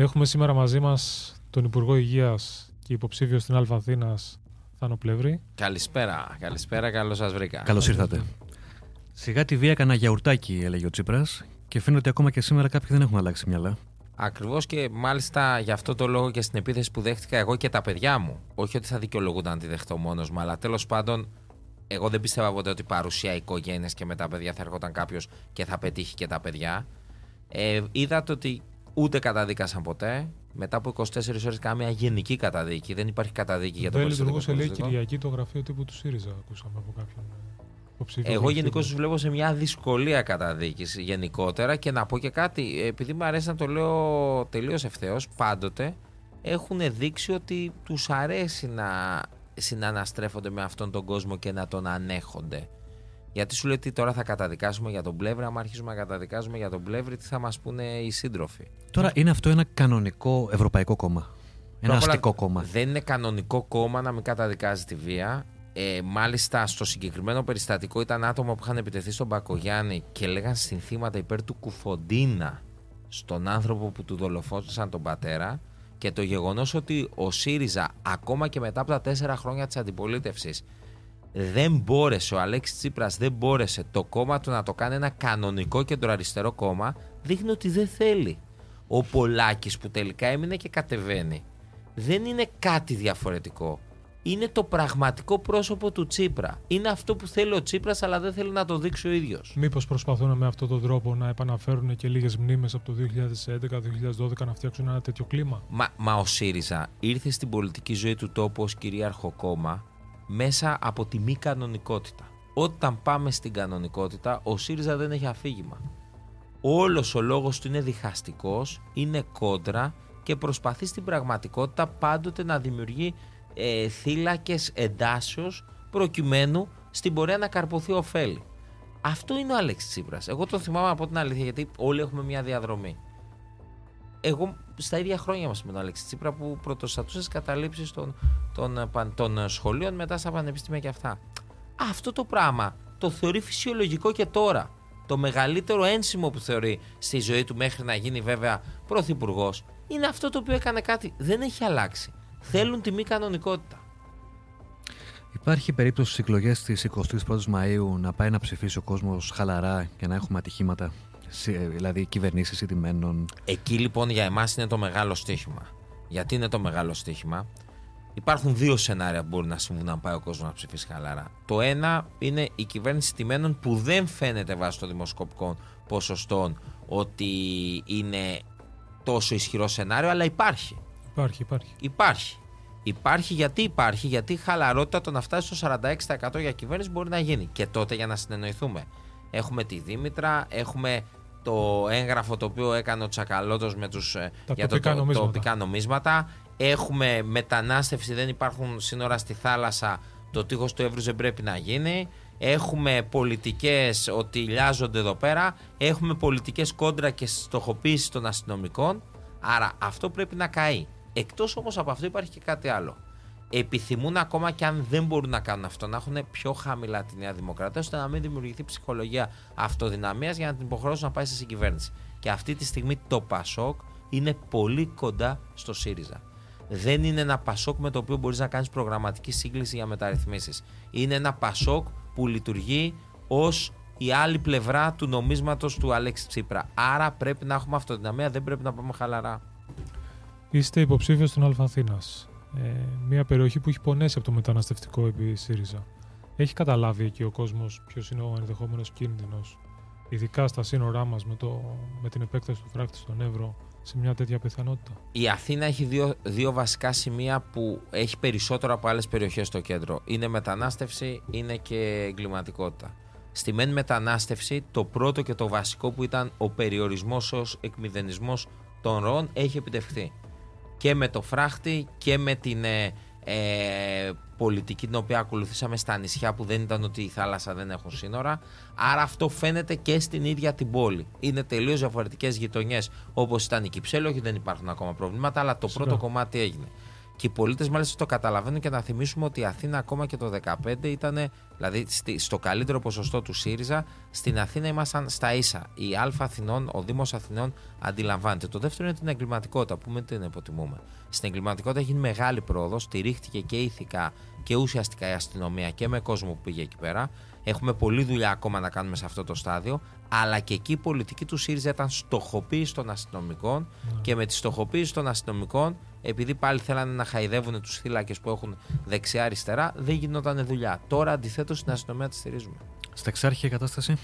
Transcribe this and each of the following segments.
Έχουμε σήμερα μαζί μας τον Υπουργό Υγείας και υποψήφιο στην Αλφα Αθήνας, Θάνο Πλεύρη. Καλησπέρα, καλησπέρα, καλώς σας βρήκα. Καλώς ήρθατε. Σιγά τη βία έκανα γιαουρτάκι, έλεγε ο Τσίπρας, και φαίνεται ότι ακόμα και σήμερα κάποιοι δεν έχουν αλλάξει μυαλά. Ακριβώς και μάλιστα γι' αυτό το λόγο και στην επίθεση που δέχτηκα εγώ και τα παιδιά μου. Όχι ότι θα δικαιολογούνταν να τη δεχτώ μόνος μου, αλλά τέλος πάντων, εγώ δεν πίστευα ποτέ ότι παρουσία οικογένειε και με τα παιδιά θα έρχονταν κάποιος και θα πετύχει και τα παιδιά. Ε, είδατε ότι ούτε καταδίκασαν ποτέ. Μετά από 24 ώρες κάμια γενική καταδίκη. Δεν υπάρχει καταδίκη για το Δεν λειτουργούσε, λέει, Κυριακή το γραφείο τύπου του ΣΥΡΙΖΑ, ακούσαμε από κάποιον. υποψήφιο Εγώ πολιτικό. γενικώς τους βλέπω σε μια δυσκολία καταδίκης γενικότερα και να πω και κάτι, επειδή μου αρέσει να το λέω τελείως ευθέως, πάντοτε έχουν δείξει ότι τους αρέσει να συναναστρέφονται με αυτόν τον κόσμο και να τον ανέχονται. Γιατί σου λέει ότι τώρα θα καταδικάσουμε για τον πλεύρη, άμα αρχίσουμε να καταδικάζουμε για τον πλεύρη, τι θα μας πούνε οι σύντροφοι. Τώρα είναι αυτό ένα κανονικό ευρωπαϊκό κόμμα. Ένα Πρώτα απ' όλα, αστικό κόμμα. Δεν είναι κανονικό κόμμα να μην καταδικάζει τη βία. Ε, μάλιστα, στο συγκεκριμένο περιστατικό ήταν άτομα που είχαν επιτεθεί στον Μπακογιάννη και λέγαν συνθήματα υπέρ του Κουφοντίνα στον άνθρωπο που του δολοφόνησαν τον πατέρα. Και το γεγονός ότι ο ΣΥΡΙΖΑ, ακόμα και μετά από τα τέσσερα χρόνια της αντιπολίτευσης, δεν μπόρεσε, ο Αλέξης Τσίπρας δεν μπόρεσε το κόμμα του να το κάνει ένα κανονικό κεντροαριστερό κόμμα, δείχνει ότι δεν θέλει. Ο Πολάκης που τελικά έμεινε και κατεβαίνει δεν είναι κάτι διαφορετικό. Είναι το πραγματικό πρόσωπο του Τσίπρα. Είναι αυτό που θέλει ο Τσίπρας αλλά δεν θέλει να το δείξει ο ίδιος. Μήπως προσπαθούν με αυτόν τον τρόπο να επαναφέρουν και λίγες μνήμες από το 2011-2012 να φτιάξουν ένα τέτοιο κλίμα; Μα, μα ο ΣΥΡΙΖΑ ήρθε στην πολιτική ζωή του τόπου ως κυρίαρχο κόμμα μέσα από τη μη κανονικότητα. Όταν πάμε στην κανονικότητα, ο ΣΥΡΙΖΑ δεν έχει αφήγημα. Όλος ο λόγος του είναι διχαστικός, είναι κόντρα και προσπαθεί στην πραγματικότητα πάντοτε να δημιουργεί ε, θύλακες εντάσεως προκειμένου στην πορεία να καρποθεί ωφέλη. Αυτό είναι ο Άλεξ Τσίπρας. Εγώ το θυμάμαι από την αλήθεια γιατί όλοι έχουμε μια διαδρομή. Εγώ στα ίδια χρόνια μας με τον Αλέξη Τσίπρα που πρωτοστατούσες στις καταλήψεις των, των, παν- των σχολείων μετά στα πανεπιστήμια και αυτά. Αυτό το πράγμα το θεωρεί φυσιολογικό και τώρα. Το μεγαλύτερο ένσημο που θεωρεί στη ζωή του μέχρι να γίνει βέβαια πρωθυπουργός είναι αυτό το οποίο έκανε κάτι. Δεν έχει αλλάξει. Θέλουν τη μη κανονικότητα. Υπάρχει περίπτωση στις εκλογές της 21η Μαου να πάει να ψηφίσει ο κόσμος χαλαρά και να έχουμε ατυχήματα; Συ- ε, Δηλαδή κυβερνήσεις ιτημένων. Εκεί λοιπόν για εμάς είναι το μεγάλο στοίχημα. Γιατί είναι το μεγάλο στοίχημα; Υπάρχουν δύο σενάρια που μπορεί να συμβούν να πάει ο κόσμος να ψηφίσει χαλαρά. Το ένα είναι η κυβέρνηση τιμένων που δεν φαίνεται βάσει των δημοσκοπικών ποσοστών ότι είναι τόσο ισχυρό σενάριο, αλλά υπάρχει. Υπάρχει, υπάρχει. Υπάρχει. Υπάρχει γιατί υπάρχει, γιατί η χαλαρότητα το να φτάσει στο 46% για κυβέρνηση μπορεί να γίνει. Και τότε για να συνεννοηθούμε. Έχουμε τη Δήμητρα, έχουμε το έγγραφο το οποίο έκανε ο Τσακαλώτος με τους, ε, Τα για τοπικά το, το, νομίσματα. τοπικά νομίσματα. Έχουμε μετανάστευση, δεν υπάρχουν σύνορα στη θάλασσα, το τείχος του Εύρου δεν πρέπει να γίνει. Έχουμε πολιτικές ότι λιάζονται εδώ πέρα. Έχουμε πολιτικές κόντρα και στοχοποίηση των αστυνομικών. Άρα αυτό πρέπει να καεί. Εκτός όμως από αυτό υπάρχει και κάτι άλλο. Επιθυμούν ακόμα και αν δεν μπορούν να κάνουν αυτό, να έχουν πιο χαμηλά τη Νέα Δημοκρατία, ώστε να μην δημιουργηθεί ψυχολογία αυτοδυναμίας για να την υποχρεώσουν να πάει σε συγκυβέρνηση. Και αυτή τη στιγμή το Πασόκ είναι πολύ κοντά στο ΣΥΡΙΖΑ. Δεν είναι ένα Πασόκ με το οποίο μπορείς να κάνεις προγραμματική σύγκληση για μεταρρυθμίσεις. Είναι ένα Πασόκ που λειτουργεί ως η άλλη πλευρά του νομίσματος του Αλέξη Τσίπρα. Άρα πρέπει να έχουμε αυτοδυναμία, δεν πρέπει να πάμε χαλαρά. Είστε υποψήφιος στην Αλφα Αθήνας. Ε, μια περιοχή που έχει πονέσει από το μεταναστευτικό επί ΣΥΡΙΖΑ. Έχει καταλάβει εκεί ο κόσμος ποιος είναι ο ενδεχόμενος κίνδυνος, ειδικά στα σύνορά μας με, το, με την επέκταση του φράκτη στον Εύρο, σε μια τέτοια πιθανότητα. Η Αθήνα έχει δύο, δύο βασικά σημεία που έχει περισσότερο από άλλες περιοχές στο κέντρο. Είναι μετανάστευση, είναι και εγκληματικότητα. Στη μεν μετανάστευση, το πρώτο και το βασικό που ήταν ο περιορισμός ως εκμηδενισμός των ροών έχει επιτευχθεί. Και με το φράχτη και με την ε, ε, πολιτική την οποία ακολουθήσαμε στα νησιά που δεν ήταν ότι η θάλασσα δεν έχουν σύνορα. Άρα αυτό φαίνεται και στην ίδια την πόλη. Είναι τελείως διαφορετικές γειτονιές όπως ήταν η Κυψέλη. Όχι, δεν υπάρχουν ακόμα προβλήματα, αλλά το Σιγά. πρώτο κομμάτι έγινε. Και οι πολίτες μάλιστα το καταλαβαίνουν και να θυμίσουμε ότι η Αθήνα ακόμα και το 2015 ήταν, δηλαδή στο καλύτερο ποσοστό του ΣΥΡΙΖΑ, στην Αθήνα ήμασταν στα ίσα. Η Α Αθηνών, ο Δήμος Αθηνών αντιλαμβάνεται. Το δεύτερο είναι την εγκληματικότητα, που μην την υποτιμούμε; Στην εγκληματικότητα έχει γίνει μεγάλη πρόοδος, στηρίχτηκε και ηθικά και ουσιαστικά η αστυνομία και με κόσμο που πήγε εκεί πέρα. Έχουμε πολλή δουλειά ακόμα να κάνουμε σε αυτό το στάδιο, αλλά και εκεί η πολιτική του ΣΥΡΙΖΑ ήταν στοχοποίηση των αστυνομικών ναι. και με τη στοχοποίηση των αστυνομικών, επειδή πάλι θέλανε να χαϊδεύουν τους θύλακε που έχουν δεξιά-αριστερά, δεν γινόταν δουλειά. Τώρα αντιθέτως στην αστυνομία τη στηρίζουμε. Στα εξάρχεια κατάσταση;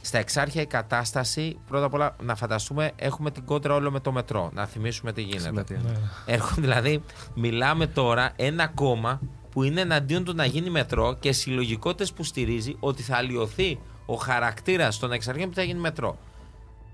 Στα εξάρχεια η κατάσταση, πρώτα απ' όλα να φανταστούμε, έχουμε την κόντρα όλο με το μετρό. Να θυμίσουμε τι γίνεται. Ναι. Έρχονται δηλαδή, μιλάμε τώρα ένα κόμμα που είναι εναντίον του να γίνει μετρό και συλλογικότητες που στηρίζει ότι θα αλλοιωθεί ο χαρακτήρας των εξαρχείων που θα γίνει μετρό.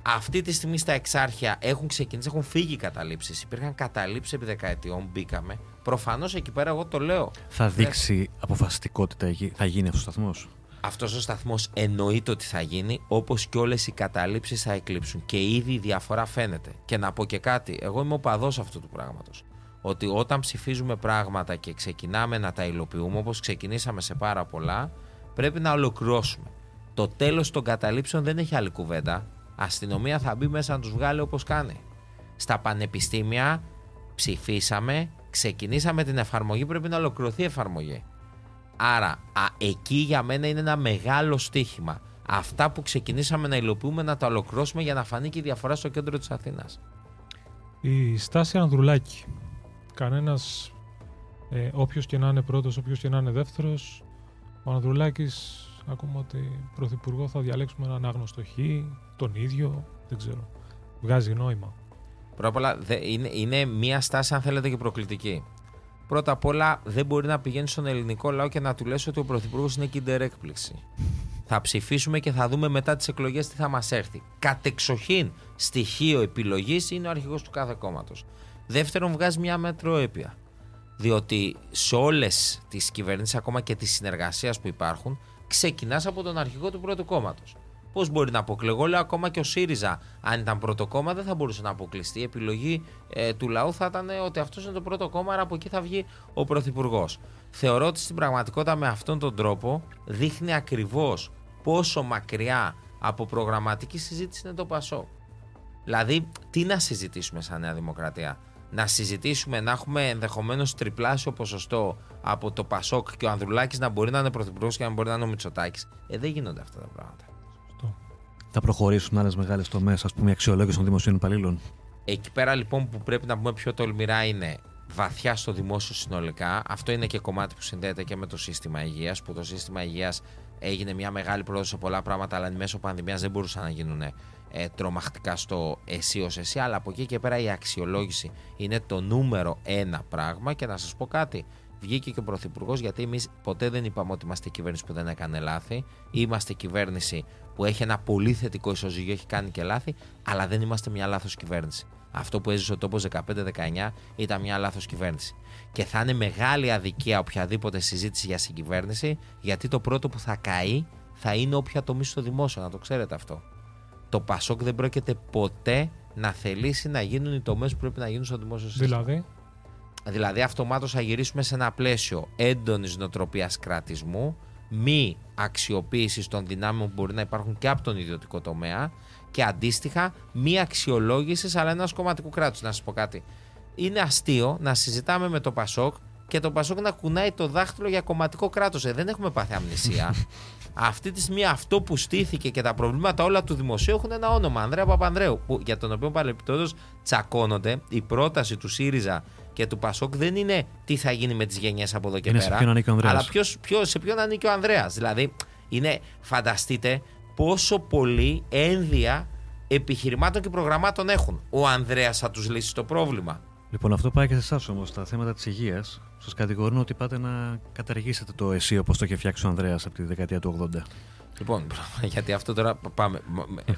Αυτή τη στιγμή στα εξάρχεια έχουν ξεκινήσει, έχουν φύγει οι καταλήψεις. Υπήρχαν καταλήψεις επί δεκαετιών, μπήκαμε. Προφανώς εκεί πέρα εγώ το λέω. Θα δείξει αποφασιστικότητα, θα γίνει αυτός ο σταθμός; Αυτός ο σταθμός εννοείται ότι θα γίνει, όπως και όλες οι καταλήψεις θα εκλείψουν. Και ήδη η διαφορά φαίνεται. Και να πω και κάτι, εγώ είμαι ο παδός αυτού του πράγματος ότι όταν ψηφίζουμε πράγματα και ξεκινάμε να τα υλοποιούμε όπως ξεκινήσαμε σε πάρα πολλά, πρέπει να ολοκληρώσουμε. Το τέλος των καταλήψεων δεν έχει άλλη κουβέντα. Αστυνομία θα μπει μέσα να τους βγάλει όπως κάνει. Στα πανεπιστήμια ψηφίσαμε, ξεκινήσαμε την εφαρμογή, πρέπει να ολοκληρωθεί η εφαρμογή. Άρα, α, εκεί για μένα είναι ένα μεγάλο στίχημα. Αυτά που ξεκινήσαμε να υλοποιούμε να τα ολοκληρώσουμε για να φανεί και η διαφορά στο κέντρο της Αθήνας. Η Στάση Ανδρουλάκη κανένας, ε, όποιος και να είναι πρώτος, όποιος και να είναι δεύτερος, ο Ανδρουλάκης ακούμε ότι πρωθυπουργό θα διαλέξουμε έναν άγνωστο χ, τον ίδιο, δεν ξέρω. Βγάζει νόημα. Πρώτα απ' όλα είναι, είναι μια στάση αν θέλετε και προκλητική. Πρώτα απ' όλα δεν μπορεί να πηγαίνει στον ελληνικό λαό και να του λες ότι ο πρωθυπουργός είναι kinder έκπληξη. Θα ψηφίσουμε και θα δούμε μετά τις εκλογές τι θα μας έρθει. Κατεξοχήν στοιχείο επιλογής είναι ο αρχηγός του κάθε κόμματος. Δεύτερον, βγάζει μια μετροέπεια. Διότι σε όλες τις κυβερνήσεις, ακόμα και τη συνεργασία που υπάρχουν, ξεκινάς από τον αρχηγό του πρώτου κόμματος. Πώς μπορεί να αποκλεγώ, λέω ακόμα και ο ΣΥΡΙΖΑ, αν ήταν πρώτο κόμμα, δεν θα μπορούσε να αποκλειστεί. Η επιλογή ε, του λαού θα ήταν ότι αυτός είναι το πρώτο κόμμα, άρα από εκεί θα βγει ο Πρωθυπουργός. Θεωρώ ότι στην πραγματικότητα με αυτόν τον τρόπο δείχνει ακριβώς πόσο μακριά από προγραμματική συζήτηση είναι το Πασό. Δηλαδή, τι να συζητήσουμε σαν Νέα Δημοκρατία; Να συζητήσουμε να έχουμε ενδεχομένως τριπλάσιο ποσοστό από το Πασόκ και ο Ανδρουλάκης να μπορεί να είναι πρωθυπουργός και να μπορεί να είναι ο Μητσοτάκης. Ε, δεν γίνονται αυτά τα πράγματα. Θα προχωρήσουν άλλες μεγάλες τομές, ας πούμε, η αξιολόγηση των δημοσίων υπαλλήλων. Εκεί πέρα λοιπόν που πρέπει να πούμε πιο τολμηρά είναι βαθιά στο δημόσιο συνολικά. Αυτό είναι και κομμάτι που συνδέεται και με το σύστημα υγείας, που το σύστημα υγείας έγινε μια μεγάλη πρόοδος σε πολλά πράγματα, αλλά μέσω πανδημίας δεν μπορούσαν να γίνουν ε, τρομακτικά στο εσύ ως εσύ, αλλά από εκεί και πέρα η αξιολόγηση είναι το νούμερο ένα πράγμα και να σας πω κάτι, βγήκε και ο Πρωθυπουργός γιατί εμείς ποτέ δεν είπαμε ότι είμαστε κυβέρνηση που δεν έκανε λάθη. Είμαστε κυβέρνηση που έχει ένα πολύ θετικό ισοζύγιο, έχει κάνει και λάθη, αλλά δεν είμαστε μια λάθος κυβέρνηση. Αυτό που έζησε ο τόπος 15-19 ήταν μια λάθος κυβέρνηση. Και θα είναι μεγάλη αδικία οποιαδήποτε συζήτηση για συγκυβέρνηση, γιατί το πρώτο που θα καεί θα είναι όποια τομή στο δημόσιο, να το ξέρετε αυτό το Πασόκ δεν πρόκειται ποτέ να θελήσει να γίνουν οι τομές που πρέπει να γίνουν στο δημόσιο σύστημα. Δηλαδή; Δηλαδή, αυτομάτως θα γυρίσουμε σε ένα πλαίσιο έντονης νοοτροπίας κρατισμού, μη αξιοποίησης των δυνάμεων που μπορεί να υπάρχουν και από τον ιδιωτικό τομέα και αντίστοιχα μη αξιολόγησης αλλά ενός κομματικού κράτους. Να σας πω κάτι. Είναι αστείο να συζητάμε με το Πασόκ και το Πασόκ να κουνάει το δάχτυλο για κομματικό κράτος. Ε, δεν έχουμε πάθει αμνησία. Αυτή τη στιγμή αυτό που στήθηκε και τα προβλήματα όλα του δημοσίου έχουν ένα όνομα, Ανδρέα Παπανδρέου, που, για τον οποίο παρεμπιπτόντως τσακώνονται. Η πρόταση του ΣΥΡΙΖΑ και του ΠΑΣΟΚ δεν είναι τι θα γίνει με τις γενιές από εδώ και είναι πέρα. Σε ποιον αλλά ποιος, ποιος, σε ποιον ανήκει ο Ανδρέας. Δηλαδή, είναι, φανταστείτε πόσο πολύ ένδια επιχειρημάτων και προγραμμάτων έχουν. Ο Ανδρέας θα τους λύσει το πρόβλημα. Λοιπόν, αυτό πάει και σε εσάς όμως, τα θέματα της υγείας. Σας κατηγορούν ότι πάτε να καταργήσετε το ΕΣΥ όπως το είχε φτιάξει ο Ανδρέας από τη δεκαετία του 80. Λοιπόν, γιατί αυτό τώρα πάμε.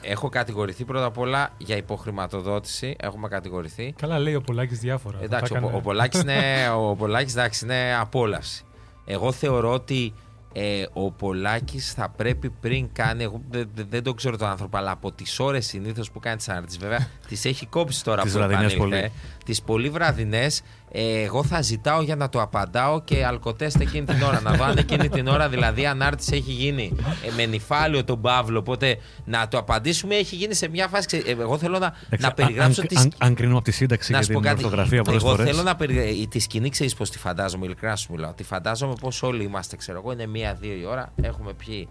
Έχω κατηγορηθεί πρώτα απ' όλα για υποχρηματοδότηση. Έχουμε κατηγορηθεί. Καλά, λέει ο Πολάκης διάφορα. Εντάξει, ο, ο Πολάκης είναι, ο Πολάκης, εντάξει, είναι απόλαυση. Εγώ θεωρώ ότι ε, ο Πολάκης θα πρέπει πριν κάνει. Εγώ δεν, δεν τον ξέρω τον άνθρωπο, αλλά από τις ώρες συνήθως που κάνει τις αναρτήσεις, βέβαια τις έχει κόψει τώρα Τις που βραδινές επανήλθε. πολύ. Τις πολύ βραδινές. Ε, εγώ θα ζητάω για να το απαντάω και αλκοτέστε εκείνη την ώρα. να δω αν εκείνη την ώρα δηλαδή η ανάρτηση έχει γίνει ε, με νυφάλιο τον Παύλο. Οπότε να το απαντήσουμε έχει γίνει σε μια φάση. ξε- ε, εγώ θέλω να, Εντάξει, να περιγράψω αν, τη αν, αν κρίνουμε από τη σύνταξη να και σου πω την κάτι. ορθογραφία πολλές Εγώ φορές. θέλω να περιγράψω. Τη σκηνή ξέρεις πώς τη φαντάζομαι, ειλικρινά σου μιλάω. Τη φαντάζομαι πώς όλοι είμαστε, ξέρω εγώ. Είναι μία-δύο η ώρα. Έχουμε πιει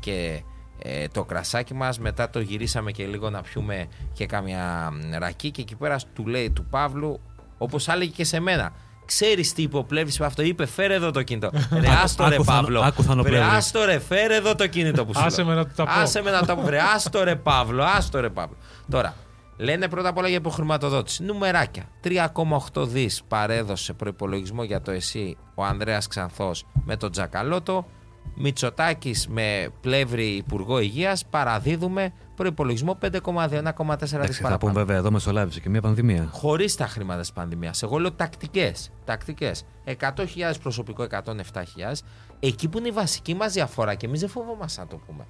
και ε, το κρασάκι μας. Μετά το γυρίσαμε και λίγο να πιούμε και κάμια μ, ρακί. Και εκεί πέρα του λέει του Παύλου, όπως έλεγε και σε μένα. Ξέρεις τι υποπλεύει με αυτό. Είπε, φέρε εδώ το κινητό. Ρε, άστο ρε άκου θανο- Παύλο. άκου θανοπλεύρη. Βρε, άστο ρε, φέρε εδώ το κινητό που σου Άσε λέω. με να του τα πω. Άσε με να τα πω. Βρε, άστο ρε Παύλο, άστο ρε Παύλο. Τώρα, λένε πρώτα απ' όλα για υποχρηματοδότηση. Νουμεράκια. 3,8 δις παρέδωσε προπολογισμό για το ΕΣΥ ο Ανδρέας Ξανθός με τον Τζακαλώτο. Μητσοτάκης με πλεύρη Υπουργό Υγείας παραδίδουμε προπολογισμό 5,2-1,4 δι Εντάξει, θα πούμε παραπάνω. βέβαια εδώ μεσολάβησε και μια πανδημία. Χωρίς τα χρήματα της πανδημίας. Εγώ λέω τακτικές. Τακτικές. 100.000 προσωπικό, 107.000. Εκεί που είναι η βασική μας διαφορά και εμείς δεν φοβόμαστε να το πούμε.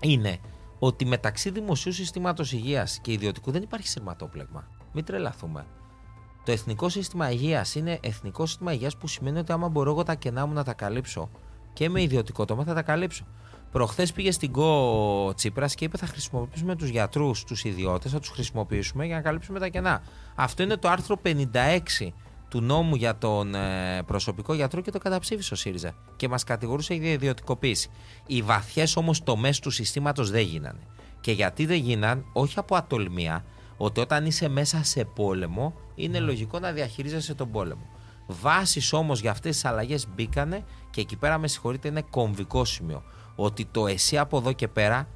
Είναι ότι μεταξύ δημοσίου συστήματος υγείας και ιδιωτικού δεν υπάρχει σειρματόπλεγμα. Μην τρελαθούμε. Το εθνικό σύστημα υγείας είναι εθνικό σύστημα υγείας που σημαίνει ότι άμα μπορώ εγώ τα κενά μου να τα καλύψω και με ιδιωτικό τομέα θα τα καλύψω. Προχθές πήγε στην ΚΟ Τσίπρας και είπε θα χρησιμοποιήσουμε τους γιατρούς, τους ιδιώτες, θα τους χρησιμοποιήσουμε για να καλύψουμε τα κενά. Αυτό είναι το άρθρο 56 του νόμου για τον ε, προσωπικό γιατρό και το καταψήφισε ο ΣΥΡΙΖΑ. Και μας κατηγορούσε για ιδιωτικοποίηση. Οι βαθιές όμως τομές του συστήματος δεν γίνανε. Και γιατί δεν γίναν, όχι από ατολμία, ότι όταν είσαι μέσα σε πόλεμο, είναι λογικό να διαχειρίζεσαι τον πόλεμο. Βάσεις όμως για αυτές τις αλλαγές μπήκανε και εκεί πέρα, με συγχωρείτε, είναι κομβικό σημείο. Ότι το εσύ από εδώ και πέρα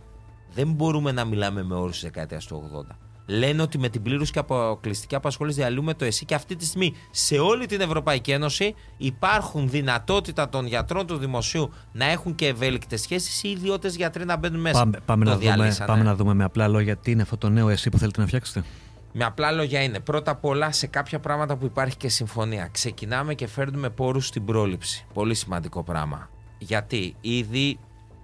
δεν μπορούμε να μιλάμε με όρους της δεκαετίας του 80. Λένε ότι με την πλήρωση και αποκλειστική απασχόληση διαλύουμε το ΕΣΥ και αυτή τη στιγμή σε όλη την Ευρωπαϊκή Ένωση υπάρχουν δυνατότητα των γιατρών του δημοσίου να έχουν και ευέλικτες σχέσεις ή ιδιώτες γιατροί να μπαίνουν μέσα. Πάμε, πάμε, Το να δούμε, διαλύσανε. πάμε να δούμε με απλά λόγια τι είναι αυτό το νέο εσύ που θέλετε να φτιάξετε. Με απλά λόγια είναι πρώτα απ' όλα σε κάποια πράγματα που υπάρχει και συμφωνία. Ξεκινάμε και φέρνουμε πόρους στην πρόληψη. Πολύ σημαντικό πράγμα. Γιατί ήδη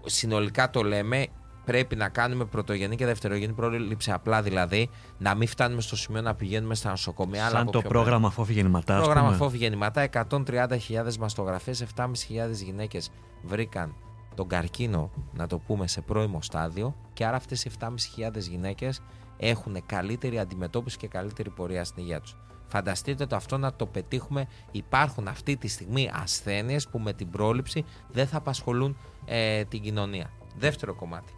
συνολικά το λέμε πρέπει να κάνουμε πρωτογενή και δευτερογενή πρόληψη. Απλά δηλαδή να μην φτάνουμε στο σημείο να πηγαίνουμε στα νοσοκομεία. αλλά Σαν από το πιο πρόγραμμα φόφη γεννηματά. ας Πρόγραμμα πούμε. φόβη γεννηματά, 130.000 μαστογραφίες, 7.500 γυναίκες βρήκαν τον καρκίνο, να το πούμε, σε πρώιμο στάδιο και άρα αυτές οι 7.500 γυναίκες έχουν καλύτερη αντιμετώπιση και καλύτερη πορεία στην υγεία τους. Φανταστείτε το αυτό να το πετύχουμε. Υπάρχουν αυτή τη στιγμή ασθένειες που με την πρόληψη δεν θα απασχολούν ε, την κοινωνία. Δεύτερο κομμάτι.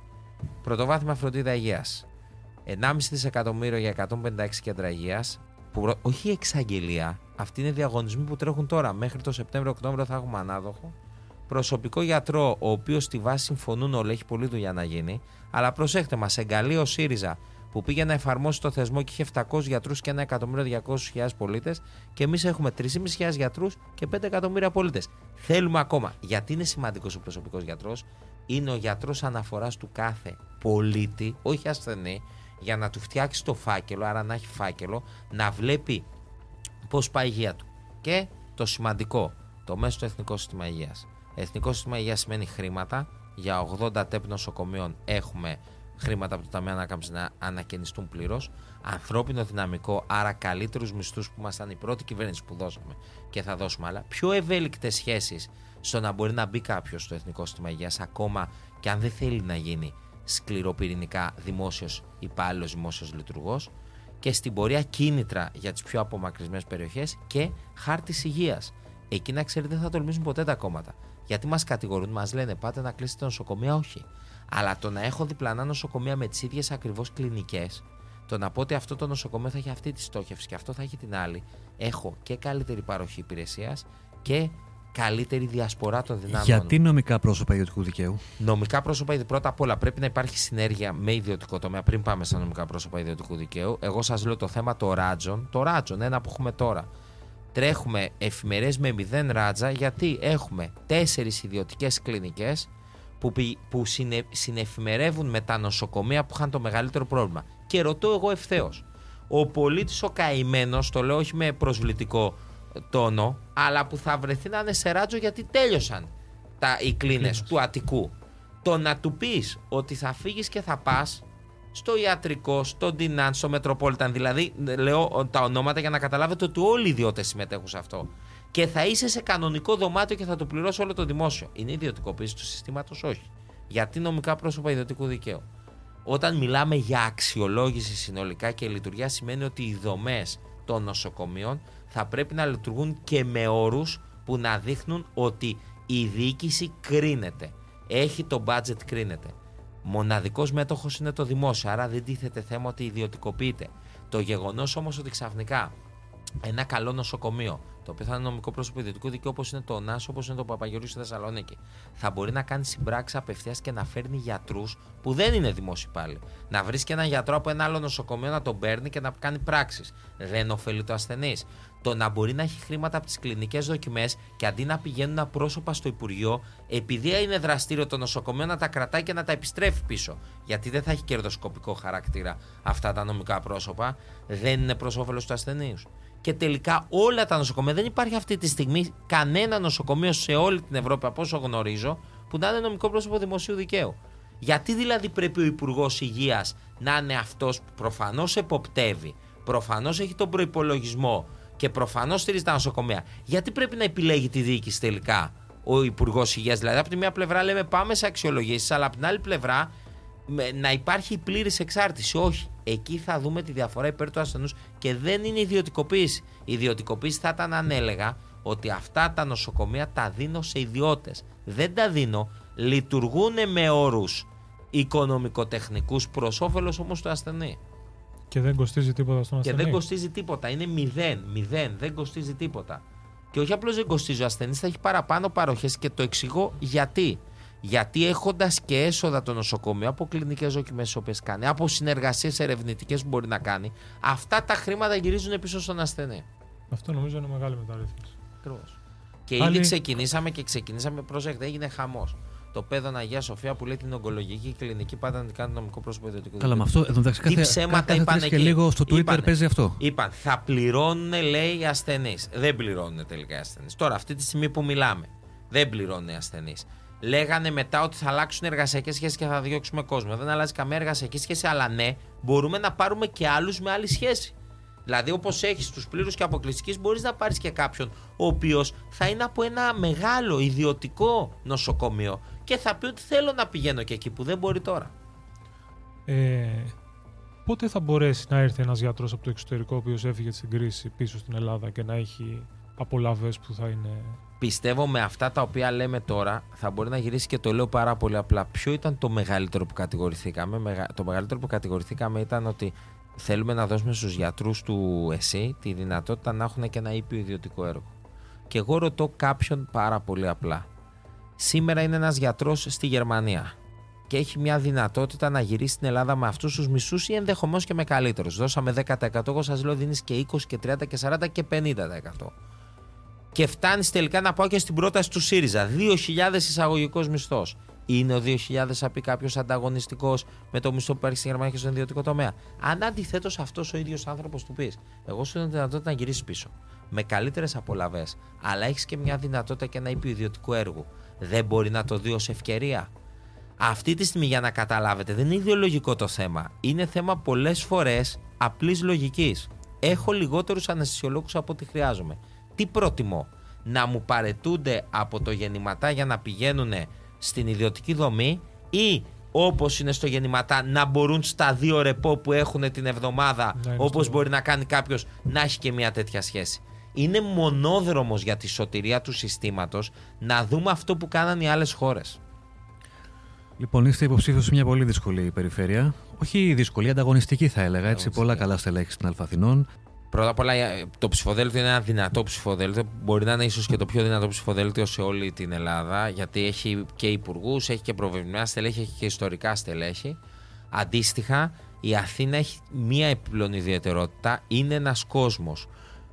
Πρωτοβάθμια φροντίδα υγείας. 1,5 δισεκατομμύριο για 156 κέντρα υγείας. Που προ- όχι εξαγγελία, αυτοί είναι διαγωνισμοί που τρέχουν τώρα. Μέχρι το Σεπτέμβριο-Οκτώβριο θα έχουμε ανάδοχο. Προσωπικό γιατρό, ο οποίος στη βάση συμφωνούν όλοι, έχει πολλή δουλειά να γίνει. Αλλά προσέχτε μας, εγκαλεί ο ΣΥΡΙΖΑ που πήγε να εφαρμόσει το θεσμό και είχε 700 γιατρούς και 1.200.000 πολίτες. Και εμείς έχουμε 3.500 γιατρούς και 5 εκατομμύρια πολίτες. Θέλουμε ακόμα. Γιατί είναι σημαντικός ο προσωπικός γιατρός, είναι ο γιατρός αναφοράς του κάθε πολίτη, όχι ασθενή, για να του φτιάξει το φάκελο, άρα να έχει φάκελο, να βλέπει πώς πάει η υγεία του. Και το σημαντικό, το μέσο του Εθνικό Σύστημα Υγείας. Εθνικό Σύστημα Υγείας σημαίνει χρήματα. Για 80 τέπ νοσοκομείων έχουμε χρήματα από το Ταμείο Ανάκαμψης να ανακαινιστούν πλήρως. Ανθρώπινο δυναμικό, άρα καλύτερους μισθούς που ήμασταν η πρώτη κυβέρνηση που δώσαμε και θα δώσουμε άλλα. Πιο ευέλικτες σχέσεις στο να μπορεί να μπει κάποιος στο Εθνικό Σύστημα Υγείας, ακόμα και αν δεν θέλει να γίνει σκληροπυρηνικά δημόσιος υπάλληλος, δημόσιος λειτουργός και στην πορεία κίνητρα για τις πιο απομακρυσμένες περιοχές και χάρτης υγείας. Εκεί να ξέρετε δεν θα τολμήσουν ποτέ τα κόμματα. Γιατί μας κατηγορούν, μας λένε πάτε να κλείσετε νοσοκομεία, όχι. Αλλά το να έχω διπλανά νοσοκομεία με τις ίδιες ακριβώς κλινικές, το να πω ότι αυτό το νοσοκομείο θα έχει αυτή τη στόχευση και αυτό θα έχει την άλλη, έχω και καλύτερη παροχή υπηρεσίας και καλύτερη διασπορά των δυνάμεων. Γιατί νομικά πρόσωπα ιδιωτικού δικαίου; Νομικά πρόσωπα, ήδη πρώτα απ' όλα πρέπει να υπάρχει συνέργεια με ιδιωτικό τομέα πριν πάμε στα νομικά πρόσωπα ιδιωτικού δικαίου. Εγώ σας λέω το θέμα το ράτζον. Το ράτζον, ένα που έχουμε τώρα. Τρέχουμε εφημερές με μηδέν ράτζα γιατί έχουμε τέσσερις ιδιωτικές κλινικές που, πη- που συνε, συνεφημερεύουν με τα νοσοκομεία που είχαν το μεγαλύτερο πρόβλημα. Και ρωτώ εγώ ευθέως. Ο πολίτης ο καημένος, το λέω όχι με προσβλητικό τόνο, αλλά που θα βρεθεί να είναι σε ράτζο γιατί τέλειωσαν τα, οι κλίνες Κλίνες. του Αττικού. Το να του πεις ότι θα φύγεις και θα πας στο ιατρικό, στο Ντινάν, στο Μετροπόλιταν. Δηλαδή, λέω τα ονόματα για να καταλάβετε ότι όλοι οι ιδιώτες συμμετέχουν σε αυτό. Και θα είσαι σε κανονικό δωμάτιο και θα το πληρώσει όλο το δημόσιο. Είναι ιδιωτικοποίηση του συστήματος, όχι. Γιατί νομικά πρόσωπα ιδιωτικού δικαίου. Όταν μιλάμε για αξιολόγηση συνολικά και λειτουργία, σημαίνει ότι οι δομές των νοσοκομείων θα πρέπει να λειτουργούν και με όρους που να δείχνουν ότι η διοίκηση κρίνεται. Έχει το budget, κρίνεται. Μοναδικός μέτοχος είναι το δημόσιο, άρα δεν τίθεται θέμα ότι ιδιωτικοποιείται. Το γεγονός όμως ότι ξαφνικά ένα καλό νοσοκομείο, το οποίο θα είναι νομικό πρόσωπο ιδιωτικού δικαίου όπως είναι το ΝΑΣ, όπως είναι το Παπαγεωργίου στη Θεσσαλονίκη, θα μπορεί να κάνει συμπράξεις απευθείας και να φέρνει γιατρούς που δεν είναι δημόσιοι πάλι. Να βρίσκει έναν γιατρό από ένα άλλο νοσοκομείο να τον παίρνει και να κάνει πράξεις. Δεν ωφελεί το ασθενής. Το να μπορεί να έχει χρήματα από τις κλινικές δοκιμές και αντί να πηγαίνουν απρόσωπα στο Υπουργείο, επειδή είναι δραστήριο το νοσοκομείο να τα κρατάει και να τα επιστρέφει πίσω. Γιατί δεν θα έχει κερδοσκοπικό χαρακτήρα αυτά τα νομικά πρόσωπα. Δεν είναι προς όφελος του ασθενείου. Και τελικά όλα τα νοσοκομεία, δεν υπάρχει αυτή τη στιγμή κανένα νοσοκομείο σε όλη την Ευρώπη, από όσο γνωρίζω, που να είναι νομικό πρόσωπο δημοσίου δικαίου. Γιατί δηλαδή πρέπει ο Υπουργός Υγείας να είναι αυτός που προφανώς εποπτεύει, προφανώς έχει τον προπολογισμό και προφανώς στηρίζει τα νοσοκομεία. Γιατί πρέπει να επιλέγει τη διοίκηση τελικά ο Υπουργός Υγείας. Δηλαδή, από τη μία πλευρά λέμε πάμε σε αξιολογήσεις, αλλά από την άλλη πλευρά με- να υπάρχει η πλήρης εξάρτηση. Όχι. Εκεί θα δούμε τη διαφορά υπέρ του ασθενούς και δεν είναι ιδιωτικοποίηση. Η ιδιωτικοποίηση θα ήταν αν έλεγα ότι αυτά τα νοσοκομεία τα δίνω σε ιδιώτες. Δεν τα δίνω. Λειτουργούν με όρους οικονομικοτεχνικούς προς όφελος όμως του ασθενή. Και δεν κοστίζει τίποτα στον Και ασθενή. δεν κοστίζει τίποτα. Είναι μηδέν. Μηδέν. Δεν κοστίζει τίποτα. Και όχι απλώς δεν κοστίζει ο ασθενής, θα έχει παραπάνω παροχές και το εξηγώ γιατί. Γιατί έχοντας και έσοδα το νοσοκομείο από κλινικές δοκιμές τις οποίες κάνει, από συνεργασίες ερευνητικές που μπορεί να κάνει, αυτά τα χρήματα γυρίζουν πίσω στον ασθενή. Αυτό νομίζω είναι μεγάλη μεταρρύθμιση. Ακριβώς. Και Άλλη- ήδη ξεκινήσαμε και ξεκινήσαμε, προσέξτε, έγινε χαμός. Το παιδόν Αγία Σοφία που λέει την ογκολογική κλινική πάντα να την κάνει νομικό πρόσωπο ιδιωτικού Καλά, με δικαίου. αυτό εδώ μεταξύ Τι κάθε, ψέματα κάθε είπαν τρεις και εκεί. λίγο στο Twitter Είπανε. παίζει αυτό. Είπαν, θα πληρώνουν, λέει, οι ασθενείς. Δεν πληρώνουν τελικά οι ασθενείς. Τώρα, αυτή τη στιγμή που μιλάμε, δεν πληρώνουν οι ασθενείς. Λέγανε μετά ότι θα αλλάξουν εργασιακές σχέσεις και θα διώξουμε κόσμο. Δεν αλλάζει καμία εργασιακή σχέση, αλλά ναι, μπορούμε να πάρουμε και άλλους με άλλη σχέση. Δηλαδή, όπως έχεις τους πλήρους και αποκλειστική, μπορείς να πάρεις και κάποιον ο οποίος θα είναι από ένα μεγάλο ιδιωτικό νοσοκομείο και θα πει ότι θέλω να πηγαίνω και εκεί που δεν μπορεί τώρα. Ε, πότε θα μπορέσει να έρθει ένας γιατρός από το εξωτερικό ο οποίος έφυγε στην κρίση πίσω στην Ελλάδα και να έχει απολαύες που θα είναι... Πιστεύω με αυτά τα οποία λέμε τώρα θα μπορεί να γυρίσει και το λέω πάρα πολύ απλά. Ποιο ήταν το μεγαλύτερο που κατηγορηθήκαμε; Μεγα- Το μεγαλύτερο που κατηγορηθήκαμε ήταν ότι θέλουμε να δώσουμε στους γιατρούς του ΕΣΥ τη δυνατότητα να έχουν και ένα ήπιο ιδιωτικό έργο. Και εγώ ρωτώ κάποιον πάρα πολύ απλά. Σήμερα είναι ένας γιατρός στη Γερμανία και έχει μια δυνατότητα να γυρίσει στην Ελλάδα με αυτούς τους μισούς ή ενδεχομένως και με καλύτερους. Δώσαμε 10%, εγώ σας λέω δίνεις και 20 και 30 και 40 και 50% και φτάνει τελικά να πάω και στην πρόταση του ΣΥΡΙΖΑ. 2.000 εισαγωγικός μισθός. Είναι ο 2.000, θα πει κάποιος, ανταγωνιστικός με το μισθό που υπάρχει στη Γερμανία και στον ιδιωτικό τομέα. Αν αντιθέτως αυτός ο ίδιος άνθρωπος του πεις, Εγώ σου δίνω τη δυνατότητα να γυρίσεις πίσω. Με καλύτερες απολαυές, αλλά έχεις και μια δυνατότητα και ένα ήπιο ιδιωτικού έργου. Δεν μπορεί να το δει ως ευκαιρία. Αυτή τη στιγμή, για να καταλάβετε, δεν είναι ιδεολογικό το θέμα. Είναι θέμα πολλές φορές απλής λογικής. Έχω λιγότερους αναισθησιολόγους από ό,τι χρειάζομαι. Τι προτιμώ, να μου παρετούνται από το γεννηματά για να πηγαίνουν στην ιδιωτική δομή ή όπως είναι στο γεννηματά να μπορούν στα δύο ρεπό που έχουν την εβδομάδα Να είναι όπως στο- μπορεί να κάνει κάποιος να έχει και μια τέτοια σχέση. Είναι μονόδρομος για τη σωτηρία του συστήματος να δούμε αυτό που κάναν οι άλλες χώρες. Λοιπόν, είστε υποψήφιος σε μια πολύ δύσκολη περιφέρεια. Όχι δύσκολη, ανταγωνιστική θα έλεγα. Έτσι, Ανταγωνιστική. πολλά καλά στελέχη στην Αλφαθηνών. Πρώτα απ' όλα, ε, το ψηφοδέλτιο είναι ένα δυνατό ψηφοδέλτιο. Μπορεί να είναι ίσως και το πιο δυνατό ψηφοδέλτιο σε όλη την Ελλάδα, γιατί έχει και υπουργούς, έχει και προβεβλημένα στελέχη, έχει και ιστορικά στελέχη. Αντίστοιχα, η Αθήνα έχει μία επιπλέον ιδιαιτερότητα. Είναι ένας κόσμος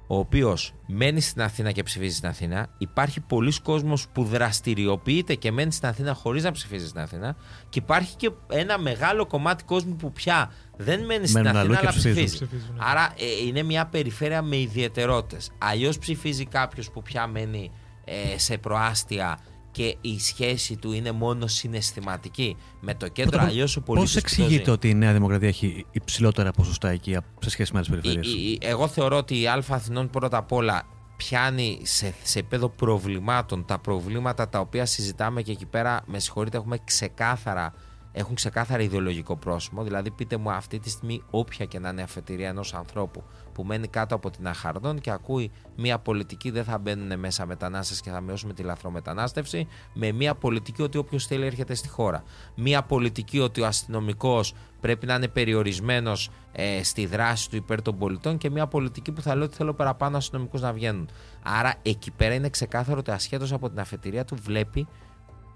ο οποίος μένει στην Αθήνα και ψηφίζει στην Αθήνα. Υπάρχει πολλοί κόσμος που δραστηριοποιείται και μένει στην Αθήνα χωρίς να ψηφίζει στην Αθήνα. Και υπάρχει και ένα μεγάλο κομμάτι κόσμου που πια δεν μένει στην Μένουν αλλού Αθήνα, και αλλά ψηφίζουν. ψηφίζει. Ψηφίζουν, ναι. Άρα ε, είναι μια περιφέρεια με ιδιαιτερότητες. Αλλιώς ψηφίζει κάποιος που πια μένει ε, σε προάστια και η σχέση του είναι μόνο συναισθηματική με το κέντρο. Πρώτα απ' Αλλιώς ο πολίτης. Πώς εξηγείται ότι η Νέα Δημοκρατία έχει υψηλότερα ποσοστά εκεί σε σχέση με άλλες περιφέρειες; Η- η- Εγώ θεωρώ ότι η Α Αθηνών πρώτα απ' όλα πιάνει σε, σε επίπεδο προβλημάτων τα προβλήματα τα οποία συζητάμε και εκεί πέρα, με συγχωρείτε, έχουμε ξεκάθαρα, έχουν ξεκάθαρα ιδεολογικό πρόσημο. Δηλαδή, πείτε μου αυτή τη στιγμή, όποια και να είναι η αφετηρία ενός ανθρώπου που μένει κάτω από την Αχαρδόν και ακούει μια πολιτική δεν θα μπαίνουν μέσα μετανάστες και θα μειώσουμε τη λαθρομετανάστευση, με μια πολιτική ότι όποιος θέλει έρχεται στη χώρα. Μια πολιτική ότι ο αστυνομικός πρέπει να είναι περιορισμένος ε, στη δράση του υπέρ των πολιτών και μια πολιτική που θα λέει ότι θέλω παραπάνω αστυνομικούς να βγαίνουν. Άρα εκεί πέρα είναι ξεκάθαρο ότι ασχέτως από την αφετηρία του βλέπει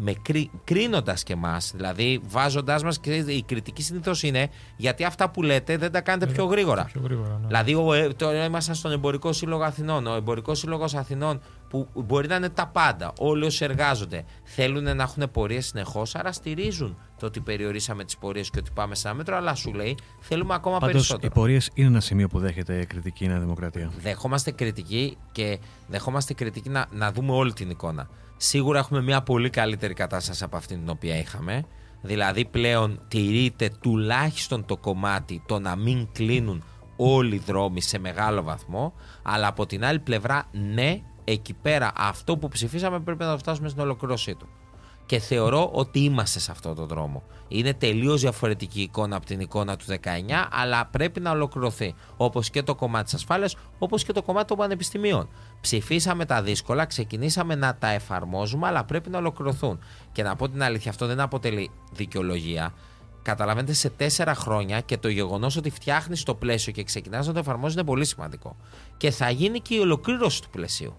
με κρί, κρίνοντας και εμάς, δηλαδή βάζοντάς μας και η κριτική συνήθως είναι γιατί αυτά που λέτε δεν τα κάνετε πιο γρήγορα. Πιο γρήγορα, ναι. Δηλαδή, ο, ε, τώρα ήμασταν στον Εμπορικό Σύλλογο Αθηνών. Ο Εμπορικός Σύλλογος Αθηνών, που μπορεί να είναι τα πάντα, όλοι όσοι εργάζονται, θέλουν να έχουν πορείες συνεχώς, άρα στηρίζουν το ότι περιορίσαμε τις πορείες και ότι πάμε σε ένα μέτρο, αλλά σου λέει θέλουμε ακόμα Πάντως, οι περισσότερο. πορείες είναι ένα σημείο που δέχεται κριτική η Νέα Δημοκρατία. Δεχόμαστε κριτική και δεχόμαστε κριτική να, να δούμε όλη την εικόνα. Σίγουρα έχουμε μια πολύ καλύτερη κατάσταση από αυτή την οποία είχαμε. Δηλαδή πλέον τηρείται τουλάχιστον το κομμάτι το να μην κλείνουν όλοι οι δρόμοι σε μεγάλο βαθμό. Αλλά από την άλλη πλευρά, ναι, εκεί πέρα αυτό που ψηφίσαμε πρέπει να το φτάσουμε στην ολοκλήρωσή του. Και θεωρώ ότι είμαστε σε αυτόν τον δρόμο. Είναι τελείως διαφορετική εικόνα από την εικόνα του 19, αλλά πρέπει να ολοκληρωθεί. Όπως και το κομμάτι της ασφάλειας, όπως και το κομμάτι των πανεπιστημίων. Ψηφίσαμε τα δύσκολα, ξεκινήσαμε να τα εφαρμόζουμε, αλλά πρέπει να ολοκληρωθούν. Και να πω την αλήθεια, αυτό δεν αποτελεί δικαιολογία. Καταλαβαίνετε, σε τέσσερα χρόνια και το γεγονός ότι φτιάχνεις το πλαίσιο και ξεκινάς να το εφαρμόζεις είναι πολύ σημαντικό. Και θα γίνει και η ολοκλήρωση του πλαισίου.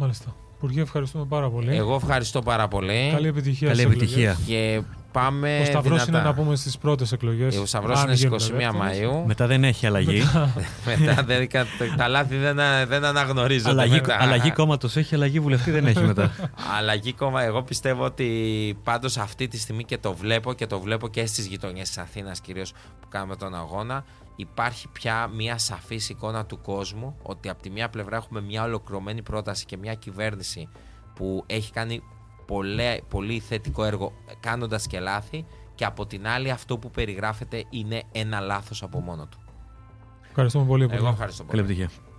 Μάλιστα. Υπουργέ, ευχαριστούμε πάρα πολύ. Εγώ ευχαριστώ πάρα πολύ. Καλή επιτυχία. Καλή στις επιτυχία. εκλογές. Και πάμε. Ο Σταυρός δυνατά. είναι να πούμε στις πρώτες εκλογές. Ο Σταυρός είναι στι 21 Μαου. Μετά δεν έχει αλλαγή. Μετά δεν, κα- τα λάθη δεν, α- δεν αναγνωρίζονται. αλλαγή μετά. αλλαγή κόμματος έχει, αλλαγή βουλευτή δεν έχει μετά. Αλλαγή κόμμα. Εγώ πιστεύω ότι πάντως αυτή τη στιγμή και το βλέπω και το βλέπω και στις γειτονιές της Αθήνας κυρίως που κάνουμε τον αγώνα. Υπάρχει πια μια σαφής εικόνα του κόσμου ότι από τη μία πλευρά έχουμε μια ολοκληρωμένη πρόταση και μια κυβέρνηση που έχει κάνει πολλέ, πολύ θετικό έργο κάνοντας και λάθη και από την άλλη αυτό που περιγράφεται είναι ένα λάθος από μόνο του. Ευχαριστούμε πολύ. Εγώ Υπουργέ. ευχαριστώ πολύ. Καλή επιτυχία.